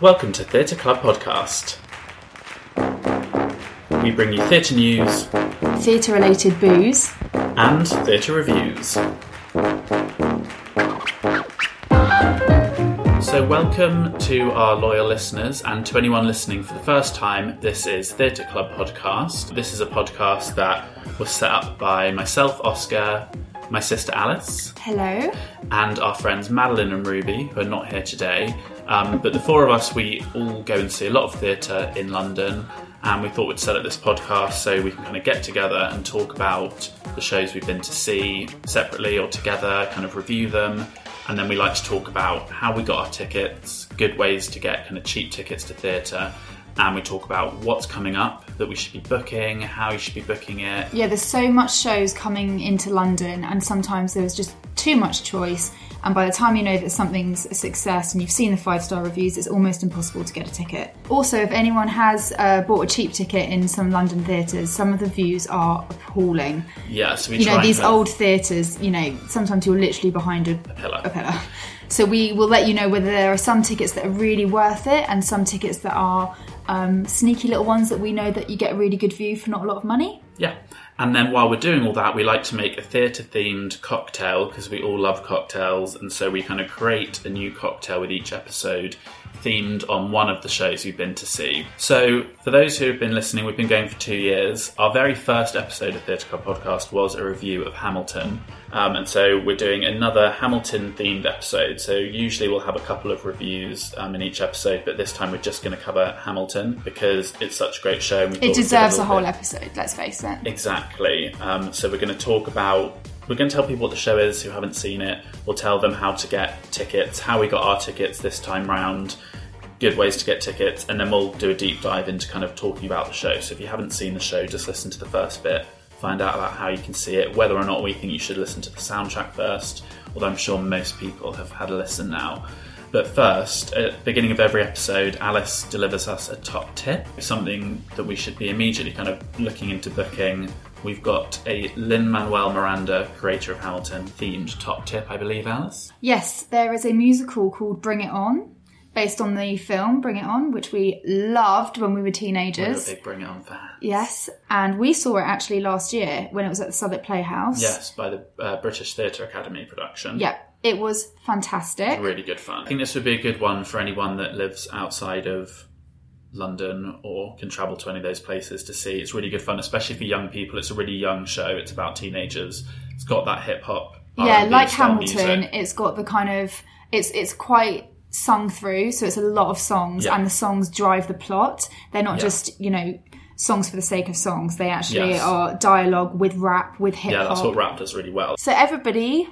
Welcome to Theatre Club Podcast. We bring you theatre news Theatre related booze. and theatre reviews. So, welcome to our loyal listeners and to anyone listening for the first time. This is Theatre Club Podcast. This is a podcast that was set up by myself, Oscar, my sister Alice, Hello. and our friends Madeline and Ruby, who are not here today. Um, but the four of us, we all go and see a lot of theatre in London, and we thought we'd set up this podcast so we can kind of get together and talk about the shows we've been to see separately or together, kind of review them. And then we like to talk about how we got our tickets, good ways to get kind of cheap tickets to theatre, and we talk about what's coming up that we should be booking, how you should be booking it, Yeah, there's so much shows coming into London, and sometimes there's just too much choice. And by the time you know that something's a success and you've seen the five star reviews, it's almost impossible to get a ticket. Also, if anyone has uh, bought a cheap ticket in some London theatres, some of the views are appalling. Yeah, so we You know, these old theatres, you know, sometimes you're literally behind a, pillar. a pillar. So we will let you know whether there are some tickets that are really worth it and some tickets that are um, sneaky little ones that we know that you get a really good view for not a lot of money. Yeah. And then while we're doing all that, we like to make a theatre themed cocktail because we all love cocktails. And so we kind of create a new cocktail with each episode themed on one of the shows we've been to see. So for those who have been listening, we've been going for two years. Our very first episode of Theatre Club Podcast was a review of Hamilton. Um, and so we're doing another Hamilton themed episode. So usually we'll have a couple of reviews um, in each episode, but this time we're just going to cover Hamilton because it's such a great show. And we It deserves a little whole bit- episode, let's face it. Exactly. Um, so we're going to talk about. We're going to tell people what the show is who haven't seen it. We'll tell them how to get tickets, how we got our tickets this time round, good ways to get tickets, and then we'll do a deep dive into kind of talking about the show. So if you haven't seen the show, just listen to the first bit, find out about how you can see it, whether or not we think you should listen to the soundtrack first, although I'm sure most people have had a listen now. But first, at the beginning of every episode, Alice delivers us a top tip, something that we should be immediately kind of looking into booking. We've got a Lin Manuel Miranda, creator of Hamilton, themed top tip, I believe, Alice. Yes, there is a musical called Bring It On, based on the film Bring It On, which we loved when we were teenagers. We're big Bring It On fan. Yes, and we saw it actually last year when it was at the Southwark Playhouse. Yes, by the uh, British Theatre Academy production. Yeah, it was fantastic. Really good fun. I think this would be a good one for anyone that lives outside of London or can travel to any of those places to see. It's really good fun, especially for young people. It's a really young show. It's about teenagers. It's got that hip hop. yeah, like Hamilton, music. it's got the kind of it's it's quite sung through, so it's a lot of songs, Yeah. and the songs drive the plot. They're not Yeah. just you know songs for the sake of songs. They actually Yes. are dialogue with rap, with hip Yeah, that's what rap does really well. So everybody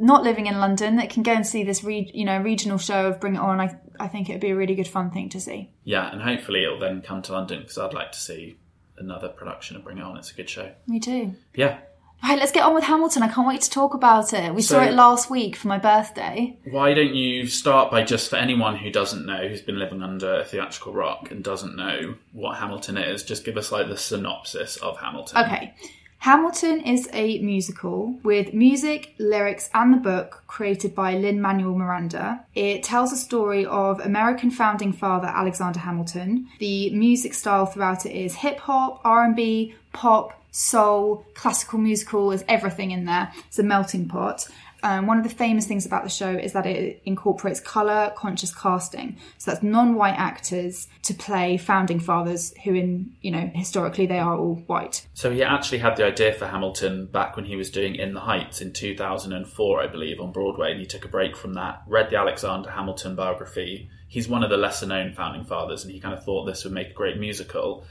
not living in London that can go and see this re- you know regional show of Bring It On, I I think it'd be a really good fun thing to see. Yeah, and hopefully it'll then come to London because I'd like to see another production of Bring It On. It's a good show. Me too. Yeah. Right, let's get on with Hamilton. I can't wait to talk about it. We saw it last week for my birthday. Why don't you start by just for anyone who doesn't know, who's been living under a theatrical rock and doesn't know what Hamilton is, just give us like the synopsis of Hamilton. Okay. Hamilton is a musical with music, lyrics, and the book created by Lin Manuel Miranda. It tells a story of American founding father Alexander Hamilton. The music style throughout it is hip hop, R&B, pop, soul, classical musical. There's everything in there. It's a melting pot. Um, one of the famous things about the show is that it incorporates colour conscious casting. So that's non-white actors to play founding fathers who in, you know, historically they are all white. So he actually had the idea for Hamilton back when he was doing In the Heights in 2004, I believe, on Broadway, and he took a break from that, read the Alexander Hamilton biography. He's one of the lesser known founding fathers, and he kind of thought this would make a great musical.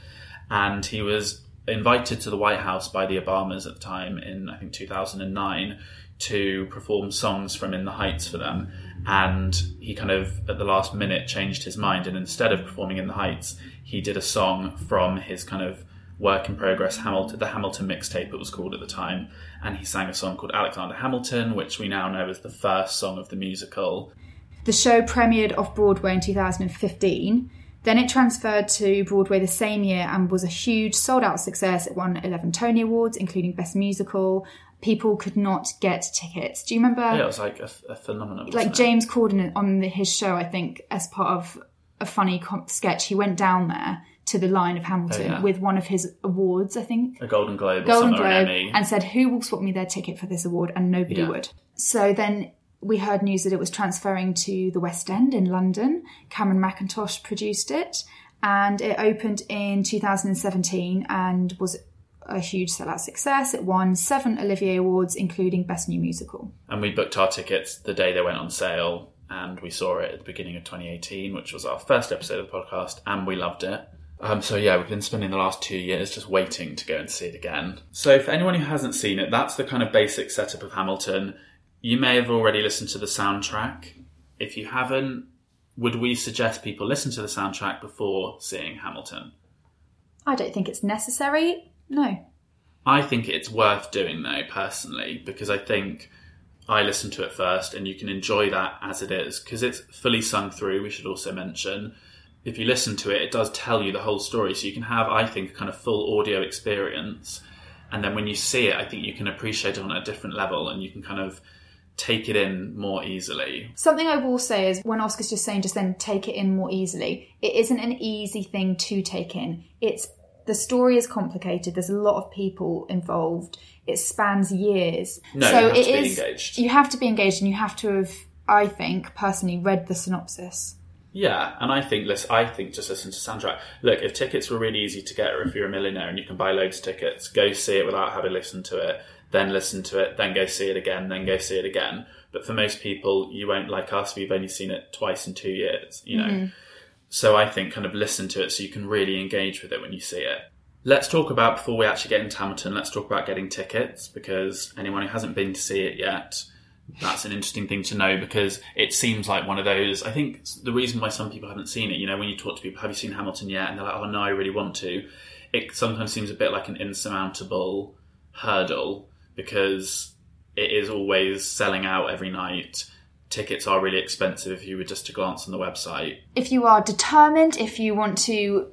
And he was invited to the White House by the Obamas at the time in, I think, 2009 to perform songs from In the Heights for them. And he kind of, at the last minute, changed his mind. And instead of performing In the Heights, he did a song from his kind of work in progress Hamilton, the Hamilton mixtape it was called at the time. And he sang a song called Alexander Hamilton, which we now know is the first song of the musical. The show premiered off Broadway in 2015. Then it transferred to Broadway the same year and was a huge sold out success. It won 11 Tony Awards, including Best Musical. People could not get tickets. Do you remember? Yeah, it was like a, a phenomenon. like it? James Corden on the, his show, I think, as part of a funny com- sketch. He went down there to the line of Hamilton Oh, yeah. with one of his awards, I think, A Golden Globe, or Golden Globe, and said, "Who will swap me their ticket for this award?" And nobody Yeah. would. So then we heard news that it was transferring to the West End in London. Cameron Mackintosh produced it, and it opened in 2017 and was a huge sellout success. It won seven Olivier Awards, including Best New Musical. and we booked our tickets the day they went on sale and we saw it at the beginning of 2018 which was our first episode of the podcast and we loved it um, so yeah we've been spending the last two years just waiting to go and see it again so for anyone who hasn't seen it that's the kind of basic setup of hamilton you may have already listened to the soundtrack if you haven't would we suggest people listen to the soundtrack before seeing hamilton I don't think it's necessary. No. I think it's worth doing though, personally, because I think I listened to it first and you can enjoy that as it is because it's fully sung through. We should also mention if you listen to it, it does tell you the whole story, so you can have, I think, a kind of full audio experience. And then when you see it, I think you can appreciate it on a different level and you can kind of take it in more easily. Something I will say is when Oscar's just saying just then take it in more easily, it isn't an easy thing to take in. It's the story is complicated. There's a lot of people involved. It spans years. No, so you have it to be is- engaged. You have to be engaged and you have to have, I think, personally read the synopsis. Yeah, and I think listen, I think just listen to soundtrack. Look, if tickets were really easy to get, or if you're a millionaire and you can buy loads of tickets, go see it without having listened to it, then listen to it, then go see it again, then go see it again. But for most people, you won't like us. We've only seen it twice in two years, you know. Mm-hmm. So I think kind of listen to it so you can really engage with it when you see it. Let's talk about before we actually get into Hamilton. Let's talk about getting tickets because anyone who hasn't been to see it yet, that's an interesting thing to know because it seems like one of those. I think the reason why some people haven't seen it, you know, when you talk to people, have you seen Hamilton yet? And they're like, oh no, I really want to. It sometimes seems a bit like an insurmountable hurdle because it is always selling out every night. Tickets are really expensive if you were just to glance on the website. If you are determined, if you want to,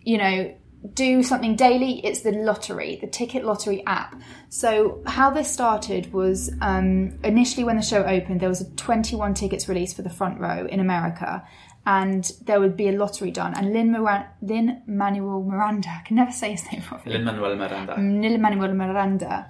you know, do something daily, it's the lottery, the ticket lottery app. So how this started was um, initially when the show opened, there was a 21 tickets released for the front row in America, and there would be a lottery done. And Lin, Moran- Lin Manuel Miranda, I can never say his name properly. Lin Manuel Miranda. Lin Manuel Miranda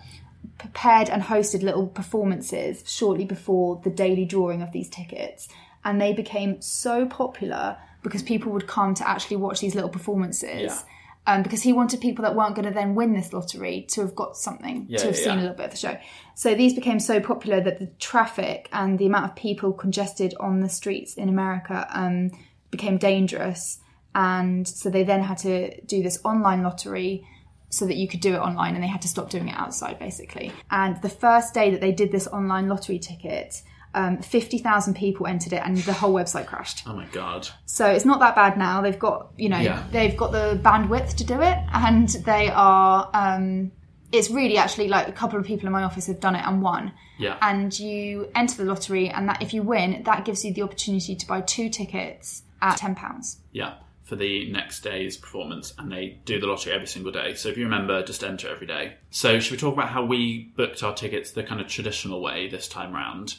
prepared and hosted little performances shortly before the daily drawing of these tickets. And they became so popular because people would come to actually watch these little performances. Yeah. Um, because he wanted people that weren't going to then win this lottery to have got something, Yeah, to have yeah, seen a little bit of the show. So these became so popular that the traffic and the amount of people congested on the streets in America um, became dangerous. And so they then had to do this online lottery so that you could do it online and they had to stop doing it outside basically. And the first day that they did this online lottery ticket, um, 50,000 people entered it and the whole website crashed. Oh my god. So it's not that bad now. They've got, you know, Yeah. they've got the bandwidth to do it and they are, um, it's really actually like a couple of people in my office have done it and won. Yeah. And you enter the lottery and that if you win, that gives you the opportunity to buy two tickets at £10. Yeah. For the next day's performance, and they do the lottery every single day. So if you remember, just enter every day. So should we talk about how we booked our tickets the kind of traditional way this time round?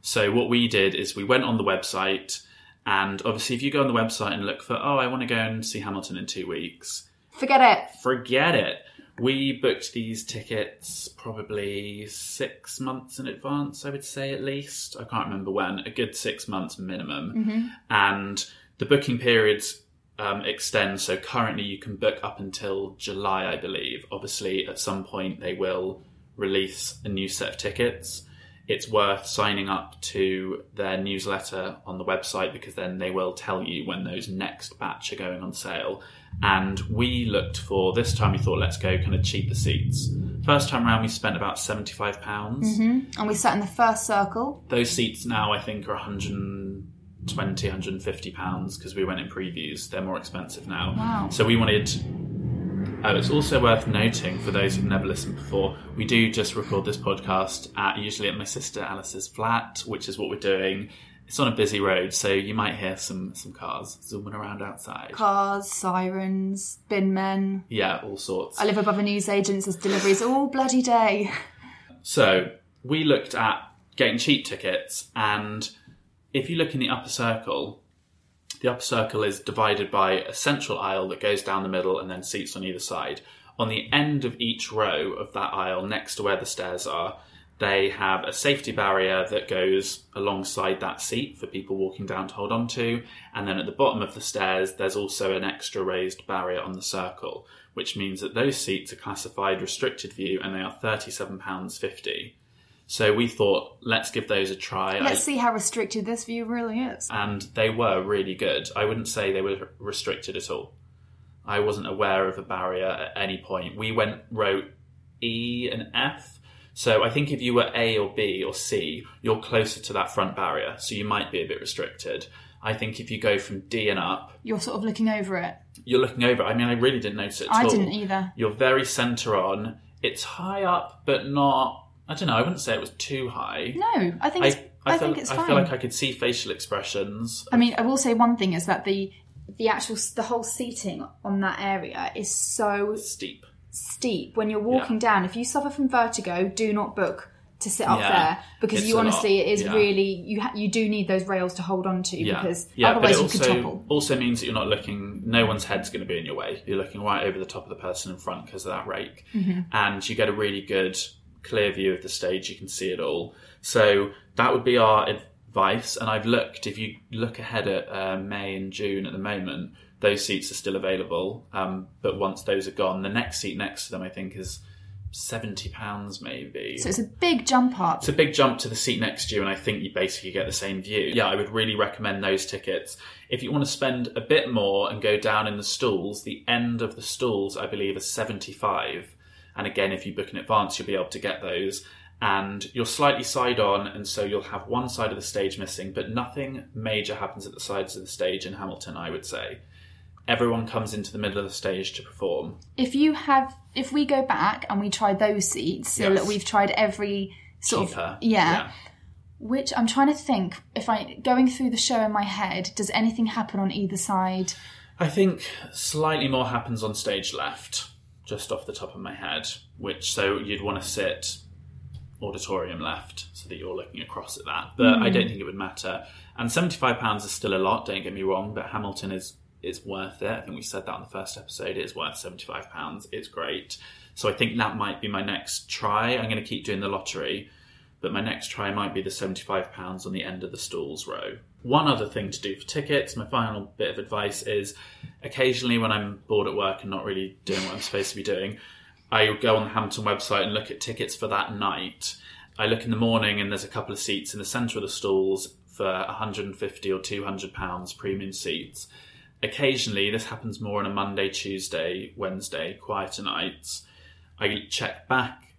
So what we did is we went on the website, and obviously, if you go on the website and look for, oh, I want to go and see Hamilton in two weeks, Forget it. forget it. We booked these tickets probably six months in advance, I would say at least. I can't remember when, a good six months minimum. Mm-hmm. And the booking periods um, extend, so currently you can book up until July, I believe. Obviously, at some point they will release a new set of tickets. It's worth signing up to their newsletter on the website because then they will tell you when those next batch are going on sale. And we looked for this time. We thought, let's go kind of cheaper seats. First time around, we spent about seventy-five pounds. And we sat in the first circle. Those seats now, I think, are 120, 150 pounds because we went in previews. They're more expensive now. Wow. So we wanted. Oh, it's also worth noting for those who've never listened before, we do just record this podcast at usually at my sister Alice's flat, which is what we're doing. It's on a busy road, so you might hear some some cars zooming around outside. Cars, sirens, bin men. Yeah, all sorts. I live above a newsagent's. There's deliveries all bloody day. So we looked at getting cheap tickets, and if you look in the upper circle, The upper circle is divided by a central aisle that goes down the middle and then seats on either side. On the end of each row of that aisle, next to where the stairs are, they have a safety barrier that goes alongside that seat for people walking down to hold on to. And then at the bottom of the stairs, there's also an extra raised barrier on the circle, which means that those seats are classified restricted view and they are £37.50. So we thought, let's give those a try. Let's see how restricted this view really is. and they were really good. I wouldn't say they were restricted at all. I wasn't aware of a barrier at any point. We went row E and F. So I think if you were A or B or C, you're closer to that front barrier, so you might be a bit restricted. I think if you go from D and up, You're sort of looking over it. you're looking over. I mean, I really didn't notice it at I all. didn't either. You're very centre on. It's high up, but not. I don't know. I wouldn't say it was too high. No, I think it's, I, I, I, feel, think it's I fine. feel like I could see facial expressions. I mean, I will say one thing is that the the actual the whole seating on that area is so steep. steep when you're walking down. If you suffer from vertigo, do not book to sit up Yeah, there because you honestly lot, it is yeah. really you ha- you do need those rails to hold on to Yeah, because yeah, otherwise but you it could also topple. also means that you're not looking. No one's head's going to be in your way. You're looking right over the top of the person in front because of that rake, Mm-hmm. and you get a really good clear view of the stage. You can see it all. So that would be our advice. And I've looked. If you look ahead at uh, May and June at the moment, those seats are still available. Um, but once those are gone, the next seat next to them, I think, is seventy pounds maybe. So it's a big jump up. It's a big jump to the seat next to you, and I think you basically get the same view. Yeah, I would really recommend those tickets. If you want to spend a bit more and go down in the stalls, the end of the stalls, I believe, is 75. And again, if you book in advance, you'll be able to get those. And you're slightly side on, and so you'll have one side of the stage missing, but nothing major happens at the sides of the stage in Hamilton, I would say. Everyone comes into the middle of the stage to perform. If you have, if we go back and we try those seats, so Yes. that we've tried every sort Cheaper. of yeah, Which I'm trying to think if I going through the show in my head, does anything happen on either side? I think slightly more happens on stage left, just off the top of my head, which so you'd want to sit auditorium left so that you're looking across at that. But I don't mm. think it would matter. And £75 is still a lot, don't get me wrong, but Hamilton is is worth it. I think we said that in the first episode. It is worth £75. It's great. So I think that might be my next try. I'm going to keep doing the lottery, but my next try might be the £75 on the end of the stalls row. One other thing to do for tickets, my final bit of advice is occasionally when I'm bored at work and not really doing what I'm supposed to be doing, I go on the Hampton website and look at tickets for that night. I look in the morning and there's a couple of seats in the centre of the stalls for 150 or 200 pounds premium seats. Occasionally, this happens more on a Monday, Tuesday, Wednesday, quieter nights. I check back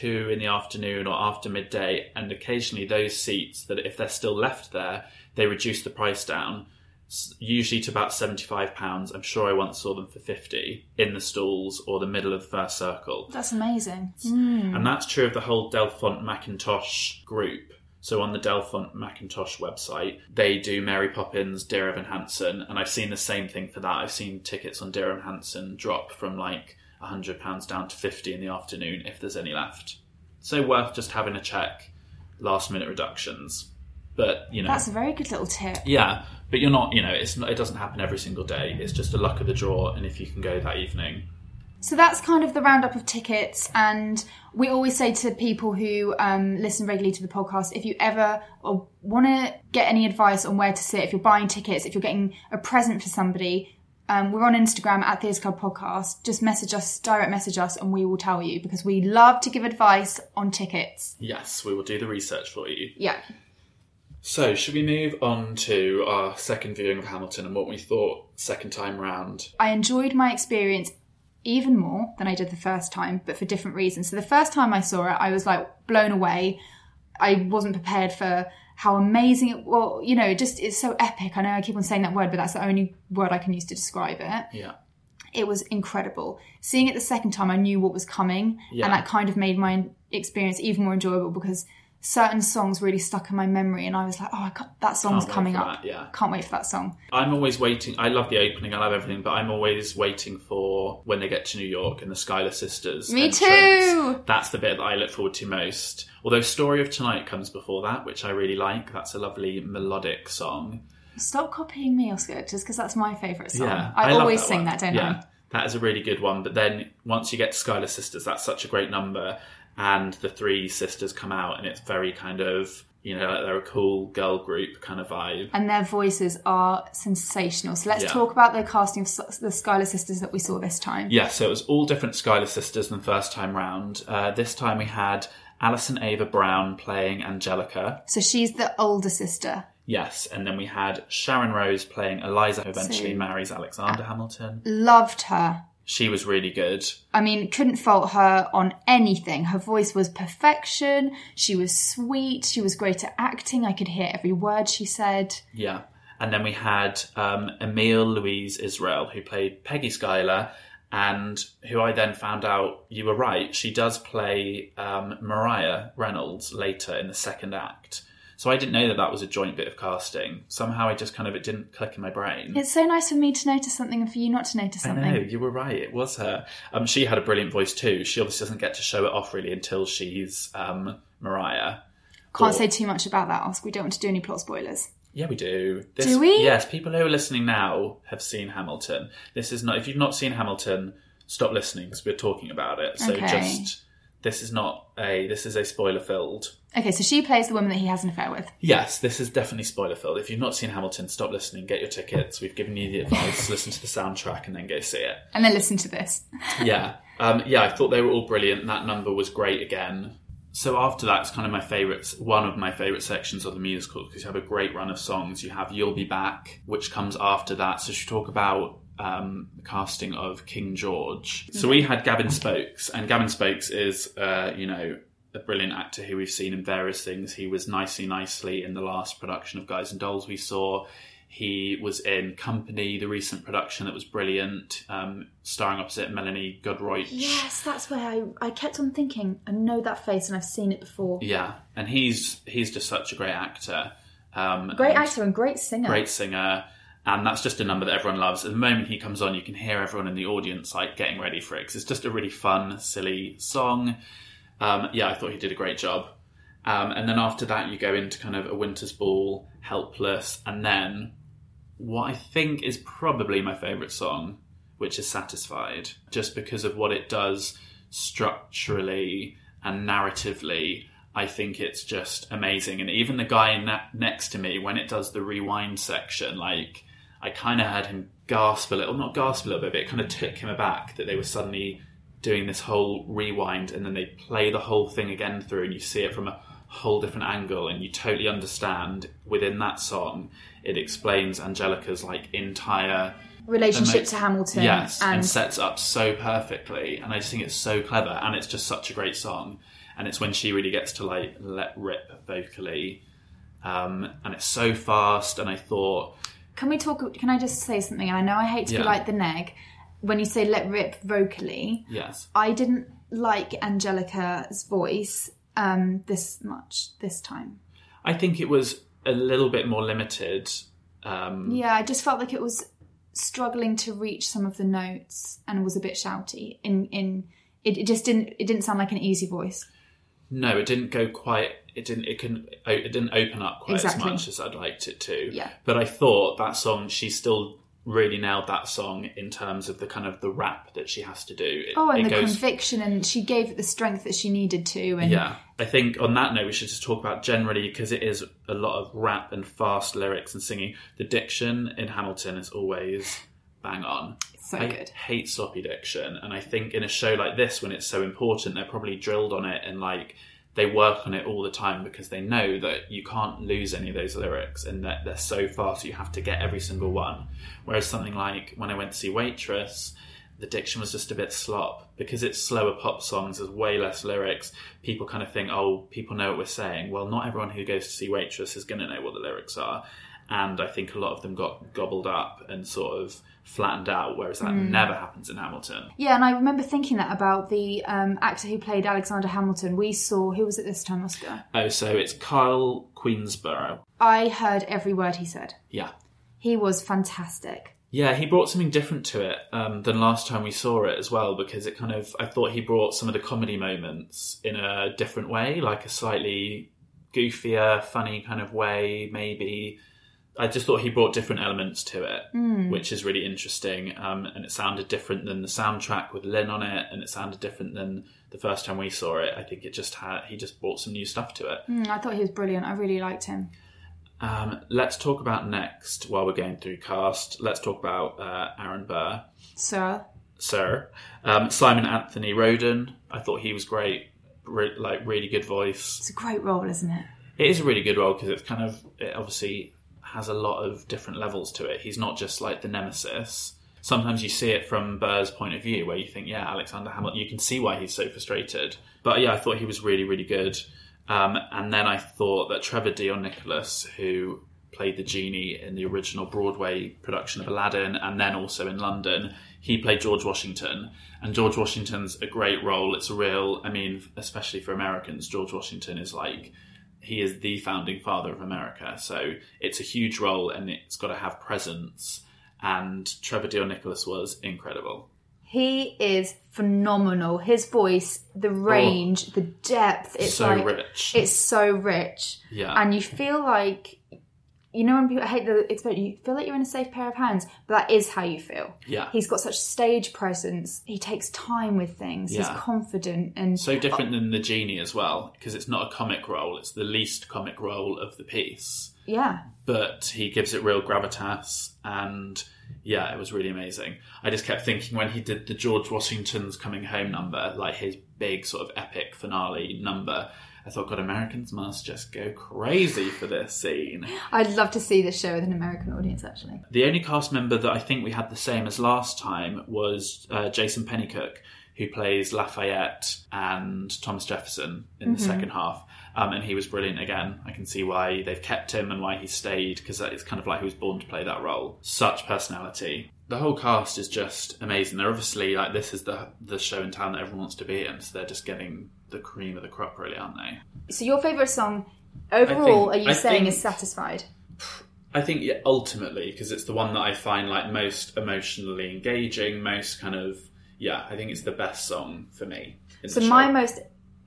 two in the afternoon or after midday, and occasionally those seats that if they're still left there, they reduce the price down, usually to about seventy-five pounds. I'm sure I once saw them for fifty in the stalls or the middle of the first circle, That's amazing. and that's true of the whole Delfont Mackintosh group. So on the Delfont Mackintosh website, they do Mary Poppins, Dear Evan Hansen, and I've seen the same thing for that. I've seen tickets on Dear Evan Hansen drop from like hundred pounds down to fifty in the afternoon if there's any left. So worth just having a check, last minute reductions. But you know, That's a very good little tip. yeah, but you're not. You know, it's not, it doesn't happen every single day. It's just a luck of the draw, and if you can go that evening, So that's kind of the roundup of tickets, and we always say to people who um, listen regularly to the podcast, if you ever want to get any advice on where to sit, if you're buying tickets, if you're getting a present for somebody, um, we're on Instagram at Theatre Club Podcast. Just message us, direct message us, and we will tell you because we love to give advice on tickets. yes, we will do the research for you. Yeah. So, should we move on to our second viewing of Hamilton and what we thought second time round? I enjoyed my experience even more than I did the first time, but for different reasons. So the first time I saw it, I was like blown away. I wasn't prepared for how amazing it well, you know, just it's so epic. I know I keep on saying that word, but that's the only word I can use to describe it. Yeah. It was incredible. Seeing it the second time, I knew what was coming, Yeah. and that kind of made my experience even more enjoyable because certain songs really stuck in my memory, and I was like, "Oh, I got, that song's coming up! that, yeah. Can't wait for that song." I'm always waiting. I love the opening. I love everything, but I'm always waiting for when they get to New York and the Schuyler sisters. Me entrance. too! That's the bit that I look forward to most. Although "Story of Tonight" comes before that, which I really like. That's a lovely melodic song. Stop copying me, Oscar, just because that's my favourite song. Yeah, I, love always that sing one. that, don't yeah, I? that is a really good one. But then once you get to Schuyler Sisters, that's such a great number, and the three sisters come out, and it's very kind of you know like they're a cool girl group kind of vibe. And their voices are sensational. So let's Yeah. talk about the casting of the Schuyler sisters that we saw this time. Yeah, so it was all different Schuyler sisters than first time round. Uh, this time we had Allyson Ava-Brown playing Angelica. So she's the older sister. Yes, and then we had Sharon Rose playing Eliza, who eventually So- marries Alexander Hamilton. Loved her. She was really good. I mean, couldn't fault her on anything. Her voice was perfection. She was sweet. She was great at acting. I could hear every word she said. Yeah. And then we had um, Emilie Louise Israel, who played Peggy Schuyler, and who I then found out you were right. She does play um, Maria Reynolds later in the second act. So I didn't know that that was a joint bit of casting. Somehow I just kind of, it didn't click in my brain. It's so nice for me to notice something and for you not to notice something. I know, you were right. It was her. Um, she had a brilliant voice too. She obviously doesn't get to show it off really until she's um, Maria. Can't Or- say too much about that, Oscar. We don't want to do any plot spoilers. Yeah, we do. This, Do we? Yes, people who are listening now have seen Hamilton. This is not. If you've not seen Hamilton, stop listening because we're talking about it. So Okay. just this is not a. This is a spoiler filled. Okay, so she plays the woman that he has an affair with. Yes, this is definitely spoiler filled. If you've not seen Hamilton, stop listening. Get your tickets. We've given you the advice. listen to the soundtrack and then go see it. And then listen to this. yeah, um, yeah. I thought they were all brilliant. That number was great again. So after that, it's kind of my favourite, one of my favourite sections of the musical because you have a great run of songs. You have "You'll Be Back," which comes after that. So she talk about um, the casting of King George. So we had Gavin Spokes, and Gavin Spokes is, uh, you know. A brilliant actor who we've seen in various things. He was nicely, nicely in the last production of Guys and Dolls we saw. He was in Company, the recent production that was brilliant, um, starring opposite Melanie Godroych. Yes, that's where I, I kept on thinking, I know that face and I've seen it before. Yeah, and he's he's just such a great actor. Um, Great and actor and great singer. great singer, and that's just a number that everyone loves. At the moment he comes on, you can hear everyone in the audience like getting ready for it because it's just a really fun, silly song. Um, yeah, I thought he did a great job. Um, and then after that, you go into kind of a Winter's Ball, Helpless, and then what I think is probably my favourite song, which is Satisfied, just because of what it does structurally and narratively. I think it's just amazing. And even the guy na- next to me, when it does the rewind section, like, I kind of had him gasp a little, not gasp a little bit, but it kind of took him aback that they were suddenly doing this whole rewind and then they play the whole thing again through and you see it from a whole different angle and you totally understand within that song it explains Angelica's like entire Relationship Emo- to Hamilton. yes and, and sets up so perfectly and I just think it's so clever and it's just such a great song and it's when she really gets to like let rip vocally um, and it's so fast and I thought Can we talk? Can I just say something? And I know I hate to Yeah. be like the neg. When you say let rip vocally, yes I didn't like Angelica's voice um, this much this time. I think it was a little bit more limited um, Yeah, I just felt like it was struggling to reach some of the notes and was a bit shouty. In in it, it just didn't it didn't sound like an easy voice. No, it didn't go quite. It didn't. It can. It didn't open up quite Exactly. as much as I'd liked it to. Yeah. But I thought that song. She still really nailed that song in terms of the kind of the rap that she has to do. It, Oh, and the goes. conviction, and she gave it the strength that she needed to. And yeah, I think on that note we should just talk about generally because it is a lot of rap and fast lyrics and singing. The diction in Hamilton is always bang on. it's so I good. hate sloppy diction, and I think in a show like this, when it's so important, they're probably drilled on it and like they work on it all the time because they know that you can't lose any of those lyrics and that they're so fast you have to get every single one. Whereas something like when I went to see Waitress, the diction was just a bit slop because it's slower pop songs. There's way less lyrics. People kind of think, oh, people know what we're saying. Well, not everyone who goes to see Waitress is going to know what the lyrics are. And I think a lot of them got gobbled up and sort of flattened out, whereas that never happens in Hamilton. Yeah, and I remember thinking that about the um, actor who played Alexander Hamilton. We saw who was it this time, Oscar? Oh, so it's Kyle Queensborough. I heard every word he said. Yeah. He was fantastic. Yeah, he brought something different to it um, than last time we saw it as well, because it kind of, I thought he brought some of the comedy moments in a different way, like a slightly goofier, funny kind of way, maybe. I just thought he brought different elements to it, Hmm. which is really interesting. Um, and it sounded different than the soundtrack with Lin on it, and it sounded different than the first time we saw it. I think it just had he just brought some new stuff to it. Mm, I thought he was brilliant. I really liked him. Um, let's talk about next while we're going through cast. Let's talk about uh, Aaron Burr, Sir, sir. Um, Simon Anthony Rhoden. I thought he was great. Re- like really good voice. it's a great role, isn't it? It is a really good role because it's kind of it obviously has a lot of different levels to it. He's not just like the nemesis. Sometimes you see it from Burr's point of view, where you think, yeah, Alexander Hamilton, you can see why he's so frustrated. But yeah, I thought he was really, really good. Um, and then I thought that Trevor Dion Nicholas, who played the genie in the original Broadway production of Aladdin, and then also in London, he played George Washington. And George Washington's a great role. It's a real, I mean, especially for Americans, George Washington is like he is the founding father of America. So it's a huge role and it's got to have presence. And Trevor Dion Nicholas was incredible. He is phenomenal. His voice, the oh, range, the depth. It's so like rich. it's so rich, yeah. and you feel like you know when people I hate the expression. You feel like you're in a safe pair of hands, but that is how you feel. yeah. He's got such stage presence. He takes time with things. yeah. He's confident and so different than the genie as well, because it's not a comic role, it's the least comic role of the piece. yeah. But he gives it real gravitas and yeah, it was really amazing. I just kept thinking when he did the George Washington's Coming Home number, like his big sort of epic finale number, I thought, God, Americans must just go crazy for this scene. I'd love to see this show with an American audience. Actually, The only cast member that I think we had the same as last time was uh, Jason Pennycook, who plays Lafayette and Thomas Jefferson in the second half. Um, and he was brilliant again. I can see why they've kept him and why he stayed because it's kind of like he was born to play that role. Such personality. The whole cast is just amazing. They're obviously like this is the the show in town that everyone wants to be in, so they're just getting the cream of the crop, really, aren't they? so your favorite song overall? think- are you I saying think- is satisfied? I think yeah, ultimately because it's the one that I find like most emotionally engaging, most kind of yeah. I think it's the best song for me. So my show. most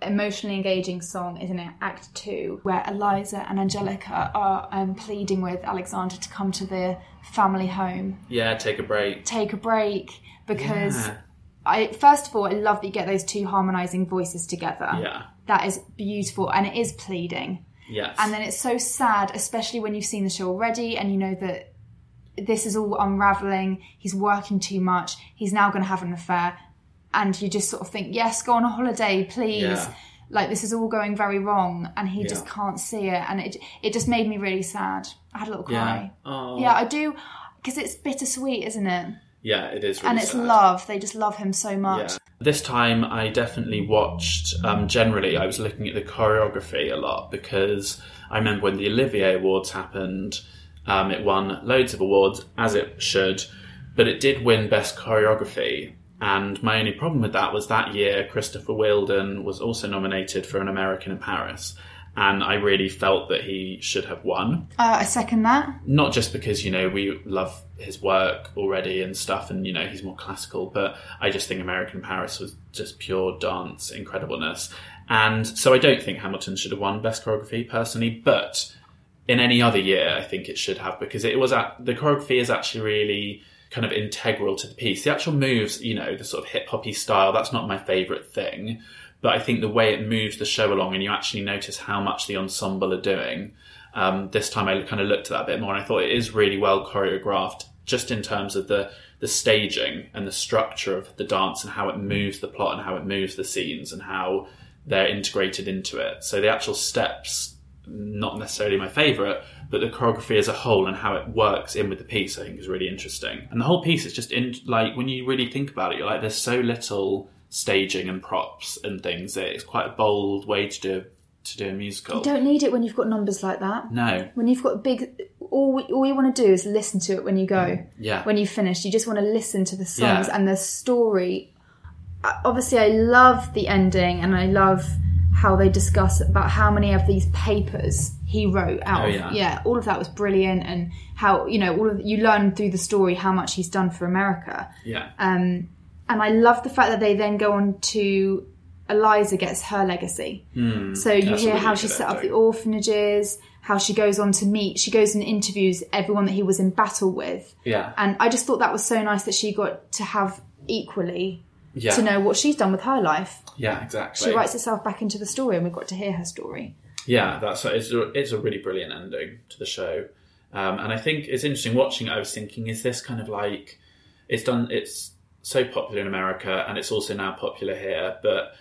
emotionally engaging song is in Act Two, where Eliza and Angelica are um, pleading with Alexander to come to the family home, yeah, take a break. take a break, because Yeah. I first of all I love that you get those two harmonizing voices together. Yeah, That is beautiful, and it is pleading. yes, And then it's so sad, especially when you've seen the show already and you know that this is all unraveling. He's working too much. He's now going to have an affair. And you just sort of think, yes, go on a holiday, please. Yeah. Like, this is all going very wrong. And he just can't see it. And it, it just made me really sad. I had a little yeah, cry. oh, Yeah, I do. Because it's bittersweet, isn't it? yeah. It is, really and it's sad. love. They just love him so much. Yeah. This time, I definitely watched. Um, generally, I was looking at the choreography a lot because I remember when the Olivier Awards happened, um, it won loads of awards, as it should, but it did win Best Choreography. And my only problem with that was that year, Christopher Wheeldon was also nominated for An American in Paris. And I really felt that he should have won Uh, I second that. not just because you know we love his work already and stuff and you know he's more classical but i just think american in paris was just pure dance incredibleness and so i don't think hamilton should have won best choreography personally but in any other year i think it should have because it was at the choreography is actually really kind of integral to the piece the actual moves you know the sort of hip hoppy style that's not my favorite thing but i think the way it moves the show along and you actually notice how much the ensemble are doing um, this time I kind of looked at that a bit more and I thought it is really well choreographed just in terms of the the staging and the structure of the dance and how it moves the plot and how it moves the scenes and how they're integrated into it. So the actual steps, not necessarily my favourite, but the choreography as a whole and how it works in with the piece, I think is really interesting. And the whole piece is just in like when you really think about it, you're like, there's so little staging and props and things. It's quite a bold way to do to do a musical. You don't need it when you've got numbers like that. No, When you've got big, all all you want to do is listen to it when you go. yeah, When you finish, you just want to listen to the songs Yeah. and the story. Uh, Obviously, I love the ending, and I love how they discuss about how many of these papers he wrote out. Oh, of- yeah. all of that was brilliant, and how you know all of you learn through the story how much he's done for America. yeah, Um, and I love the fact that they then go on to Eliza gets her legacy. So you hear how she set up the orphanages, how she goes on to meet, she goes and interviews everyone that he was in battle with. Yeah. And I just thought that was so nice that she got to have equally Yeah. to know what she's done with her life. Yeah, exactly. She writes herself back into the story, and we've got to hear her story. Yeah, that's it's a, it's a really brilliant ending to the show, um, and I think it's interesting watching. it, I was thinking, is this kind of like it's done? It's so popular in America, and it's also now popular here. But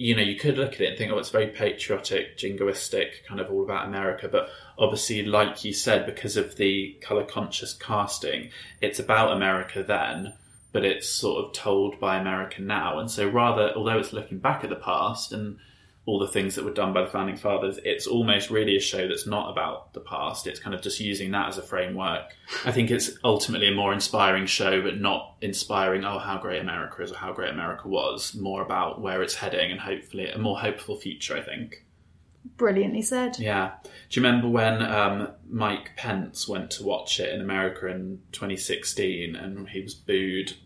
you know, you could look at it and think, oh, it's very patriotic, jingoistic, kind of all about America. But obviously, like you said, because of the color conscious casting, it's about America then. But it's sort of told by America now, and so rather, although it's looking back at the past and all the things that were done by the founding fathers, it's almost really a show that's not about the past. It's kind of just using that as a framework. I think it's ultimately a more inspiring show, but not inspiring, oh, how great America is or how great America was. More about where it's heading and hopefully a more hopeful future, I think. Brilliantly said. Yeah. Do you remember when um, Mike Pence went to watch it in America in 2016 and he was booed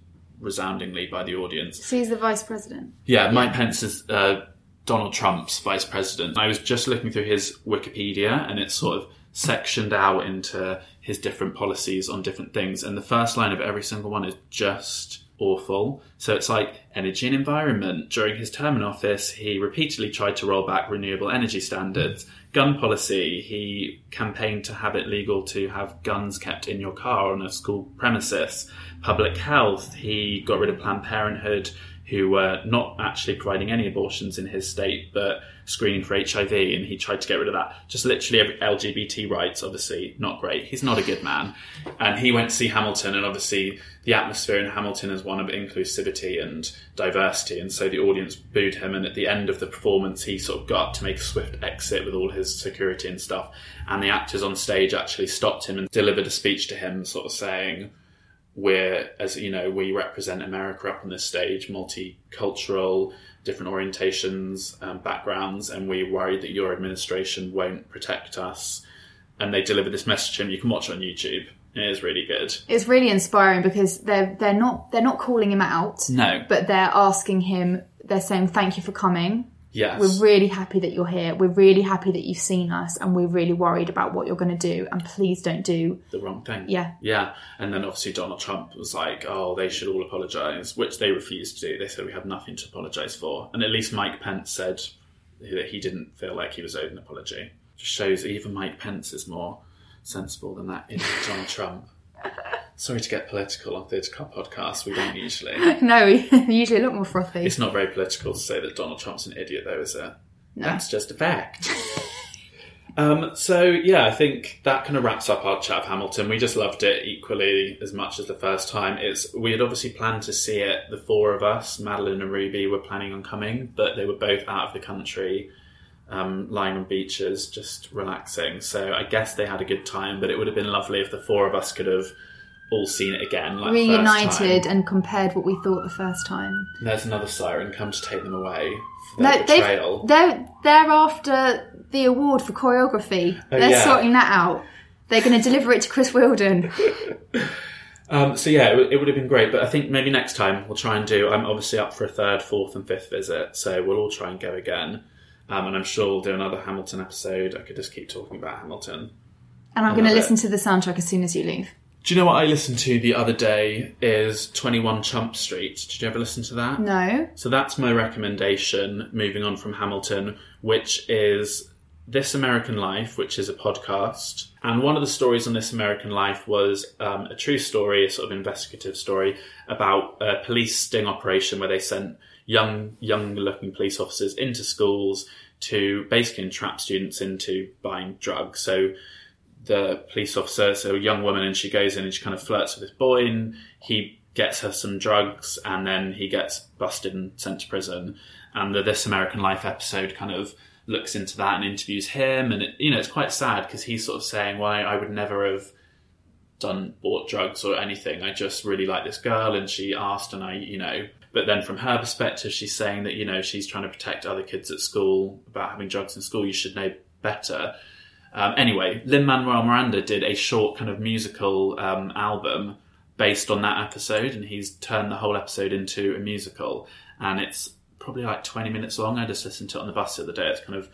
resoundingly by the audience? So he's the vice president. Yeah, Mike Pence is uh, Donald Trump's vice president. I was just looking through his Wikipedia and it's sort of sectioned out into his different policies on different things. And the first line of every single one is just awful. So it's like energy and environment. During his term in office, he repeatedly tried to roll back renewable energy standards. Gun policy, he campaigned to have it legal to have guns kept in your car on a school premises. Public health, he got rid of Planned Parenthood, who were not actually providing any abortions in his state, but screening for HIV, and he tried to get rid of that. Just literally LGBT rights, obviously not great. He's not a good man, and he went to see Hamilton, and obviously the atmosphere in Hamilton is one of inclusivity and diversity, and so the audience booed him. And at the end of the performance, he sort of got up to make a swift exit with all his security and stuff, and the actors on stage actually stopped him and delivered a speech to him, sort of saying we're as you know we represent america up on this stage multicultural different orientations um, backgrounds and we worry that your administration won't protect us and they deliver this message and you can watch it on youtube it is really good It's really inspiring because they're they're not they're not calling him out, no but they're asking him. They're saying thank you for coming. Yes We're really happy that you're here. We're really happy that you've seen us, and we're really worried about what you're going to do. And please don't do. the wrong thing Yeah, yeah and then obviously donald trump was like oh they should all apologize which they refused to do they said we have nothing to apologize for and at least mike pence said that he didn't feel like he was owed an apology just shows that even mike pence is more sensible than that idiot donald trump sorry to get political on theatre club podcast we don't usually no, usually a lot more frothy. it's not very political to say that donald trump's an idiot though is it that's just a fact Um, so yeah, I think that kind of wraps up our chat of Hamilton. We just loved it equally as much as the first time. It's we had obviously planned to see it. The four of us, Madeline and Ruby, were planning on coming, but they were both out of the country, um, lying on beaches, just relaxing. So I guess they had a good time. But it would have been lovely if the four of us could have all seen it again, like Reunited and compared what we thought the first time. There's another siren come to take them away for No, their they've, betrayal. they're they're after the award for choreography. Oh, they're yeah. sorting that out. They're going to deliver it to Chris Wheeldon. Um, so yeah, it, w- it would have been great, but I think maybe next time we'll try and do. I'm obviously up for a third, fourth, and fifth visit, so we'll all try and go again. Um, and I'm sure we'll do another Hamilton episode. I could just keep talking about Hamilton. And I'm going to listen to the soundtrack as soon as you leave. Do you know what I listened to the other day? Is 21 Chump Street. Did you ever listen to that? No. So that's my recommendation. Moving on from Hamilton, which is This American Life, which is a podcast. And one of the stories on This American Life was um, a true story, a sort of investigative story about a police sting operation where they sent young, young-looking police officers into schools to basically entrap students into buying drugs. So the police officer, so a young woman, and she goes in and she kind of flirts with this boy, and he gets her some drugs, and then he gets busted and sent to prison. And the This American Life episode kind of looks into that and interviews him, and it, you know it's quite sad because he's sort of saying, "Well, I, I would never have done bought drugs or anything. I just really like this girl, and she asked, and I, you know." But then from her perspective, she's saying that you know she's trying to protect other kids at school about having drugs in school. You should know better. Um, anyway, Lin Manuel Miranda did a short kind of musical um, album based on that episode, and he's turned the whole episode into a musical. And it's probably like 20 minutes long. I just listened to it on the bus the other day. It's kind of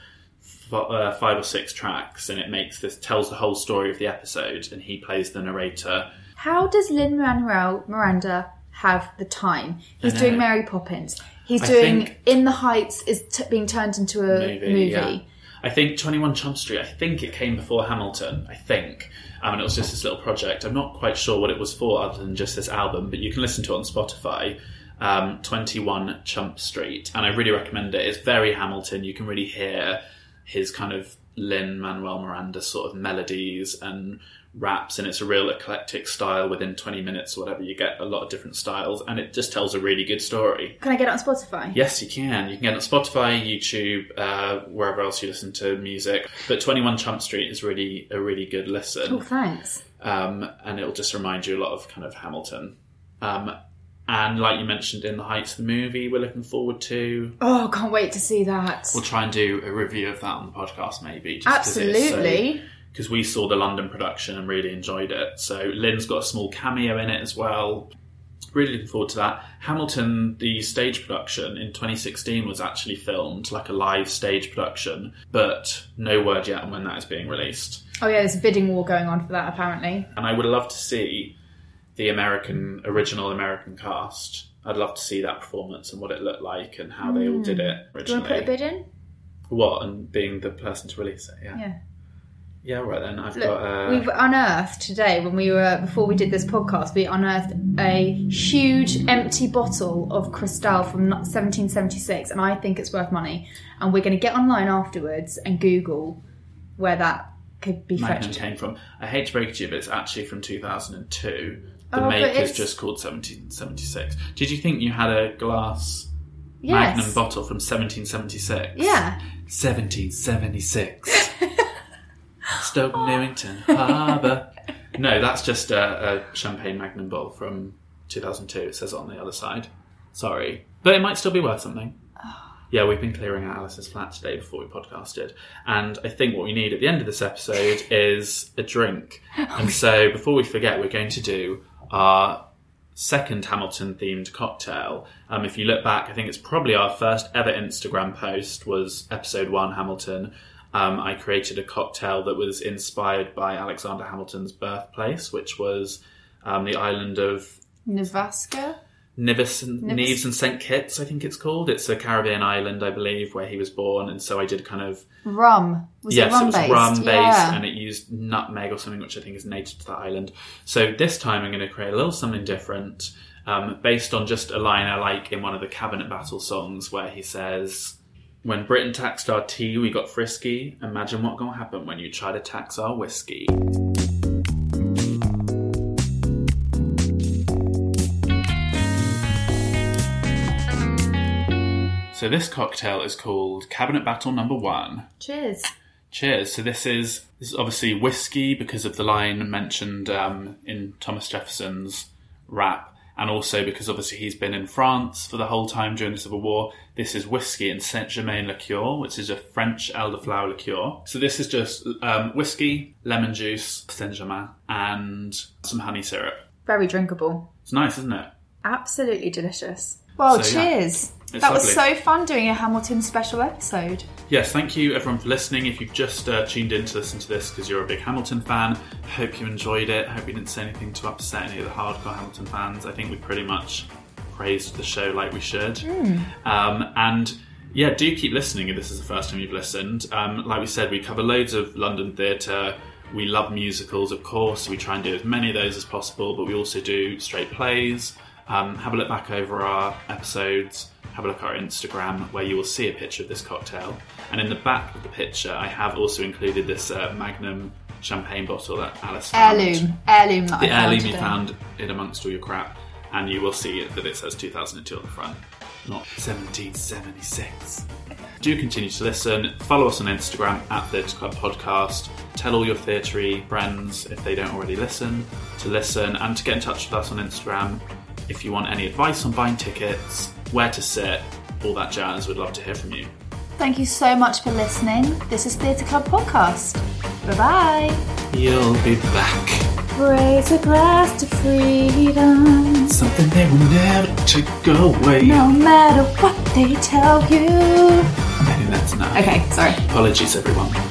uh, five or six tracks, and it makes this tells the whole story of the episode, and he plays the narrator. How does Lin Manuel Miranda have the time? He's doing Mary Poppins. He's I doing think- In the Heights is t- being turned into a movie. yeah. I think 21 Chump Street, I think it came before Hamilton, I think. Um, and it was just this little project. I'm not quite sure what it was for other than just this album, but you can listen to it on Spotify. Um, 21 Chump Street. And I really recommend it. It's very Hamilton. You can really hear his kind of Lin Manuel Miranda sort of melodies and raps, and it's a real eclectic style. Within 20 minutes or whatever, you get a lot of different styles, and it just tells a really good story. Can I get it on Spotify? Yes, you can. You can get it on Spotify, YouTube, uh, wherever else you listen to music. But 21 Chump Street is really a really good listen, Oh, thanks. um, and it'll just remind you a lot of kind of Hamilton. Um, and like you mentioned in the Heights, the movie we're looking forward to. Oh, can't wait to see that. We'll try and do a review of that on the podcast, maybe. just 'cause it is so- Absolutely. Because we saw the London production and really enjoyed it. So Lin's got a small cameo in it as well. Really looking forward to that. Hamilton, the stage production in 2016 was actually filmed like a live stage production, but no word yet on when that is being released. Oh, yeah, there's a bidding war going on for that, apparently. And I would love to see the American original American cast. I'd love to see that performance and what it looked like and how they all did hmm. it originally. Do you want to put a bid in? What and being the person to release it? Yeah. Yeah. Yeah, right then. I've Look, got. Uh, we've unearthed today when we were before we did this podcast. We unearthed a huge empty bottle of Cristal from 1776, and I think it's worth money. And we're going to get online afterwards and Google where that could be Magnum fetched. came from. I hate to break it to you, but it's actually from 2002. The Oh, maker's just called 1776. Did you think you had a glass Yes. Magnum bottle from 1776? Yeah. 1776. Stoke Newington Harbour. No, that's just a, a champagne Magnum bottle from 2002. It says it on the other side. Sorry. But it might still be worth something. Yeah, we've been clearing out Alice's flat today before we podcasted. And I think what we need at the end of this episode is a drink. And so before we forget, we're going to do our second Hamilton themed cocktail. Um, if you look back, I think it's probably our first ever Instagram post was episode one Hamilton. Um, I created a cocktail that was inspired by Alexander Hamilton's birthplace, which was um, the island of Nevaska? Nevis and, Nevis- Neves and St Kitts, I think it's called. It's a Caribbean island, I believe, where he was born. And so I did kind of Rum. Was yes, it rum was based? rum based, yeah. and it used nutmeg or something, which I think is native to that island. So this time I'm going to create a little something different, um, based on just a line I like in one of the Cabinet Battle songs, where he says, "When Britain taxed our tea, we got frisky. Imagine what gonna happen when you try to tax our whiskey." So this cocktail is called Cabinet Battle Number One. Cheers. Cheers. So this is this is obviously whiskey because of the line mentioned um, in Thomas Jefferson's rap, and also because obviously he's been in France for the whole time during the Civil War. This is whiskey and Saint Germain liqueur, which is a French elderflower liqueur. So this is just um, whiskey, lemon juice, Saint Germain, and some honey syrup. Very drinkable. It's nice, isn't it? Absolutely delicious. Well, So, yeah. It's that was so fun doing a Hamilton special episode. Yes, thank you everyone for listening. If you've just uh, tuned in to listen to this because you're a big Hamilton fan, hope you enjoyed it. I hope we didn't say anything to upset any of the hardcore Hamilton fans. I think we pretty much praised the show like we should. Um, and yeah, do keep listening if this is the first time you've listened. Um, like we said, we cover loads of London theatre. We love musicals, of course. We try and do as many of those as possible, but we also do straight plays. Um, have a look back over our episodes. Have a look at our Instagram, where you will see a picture of this cocktail. And in the back of the picture, I have also included this uh, Magnum champagne bottle that Alice found Heirloom. Heirloom that the I found heirloom you today. found in amongst all your crap, and you will see that it says 2002 on the front, not 1776. Do continue to listen. Follow us on Instagram at Theatre Club Podcast. Tell all your theatre friends if they don't already listen to listen, and to get in touch with us on Instagram if you want any advice on buying tickets, where to sit, all that jazz. We'd love to hear from you. Thank you so much for listening. This is Theatre Club Podcast. Bye bye. You'll be back. Raise a glass to freedom. Something they will never take away. No matter what they tell you. Better that's enough. Okay, sorry. Apologies, everyone.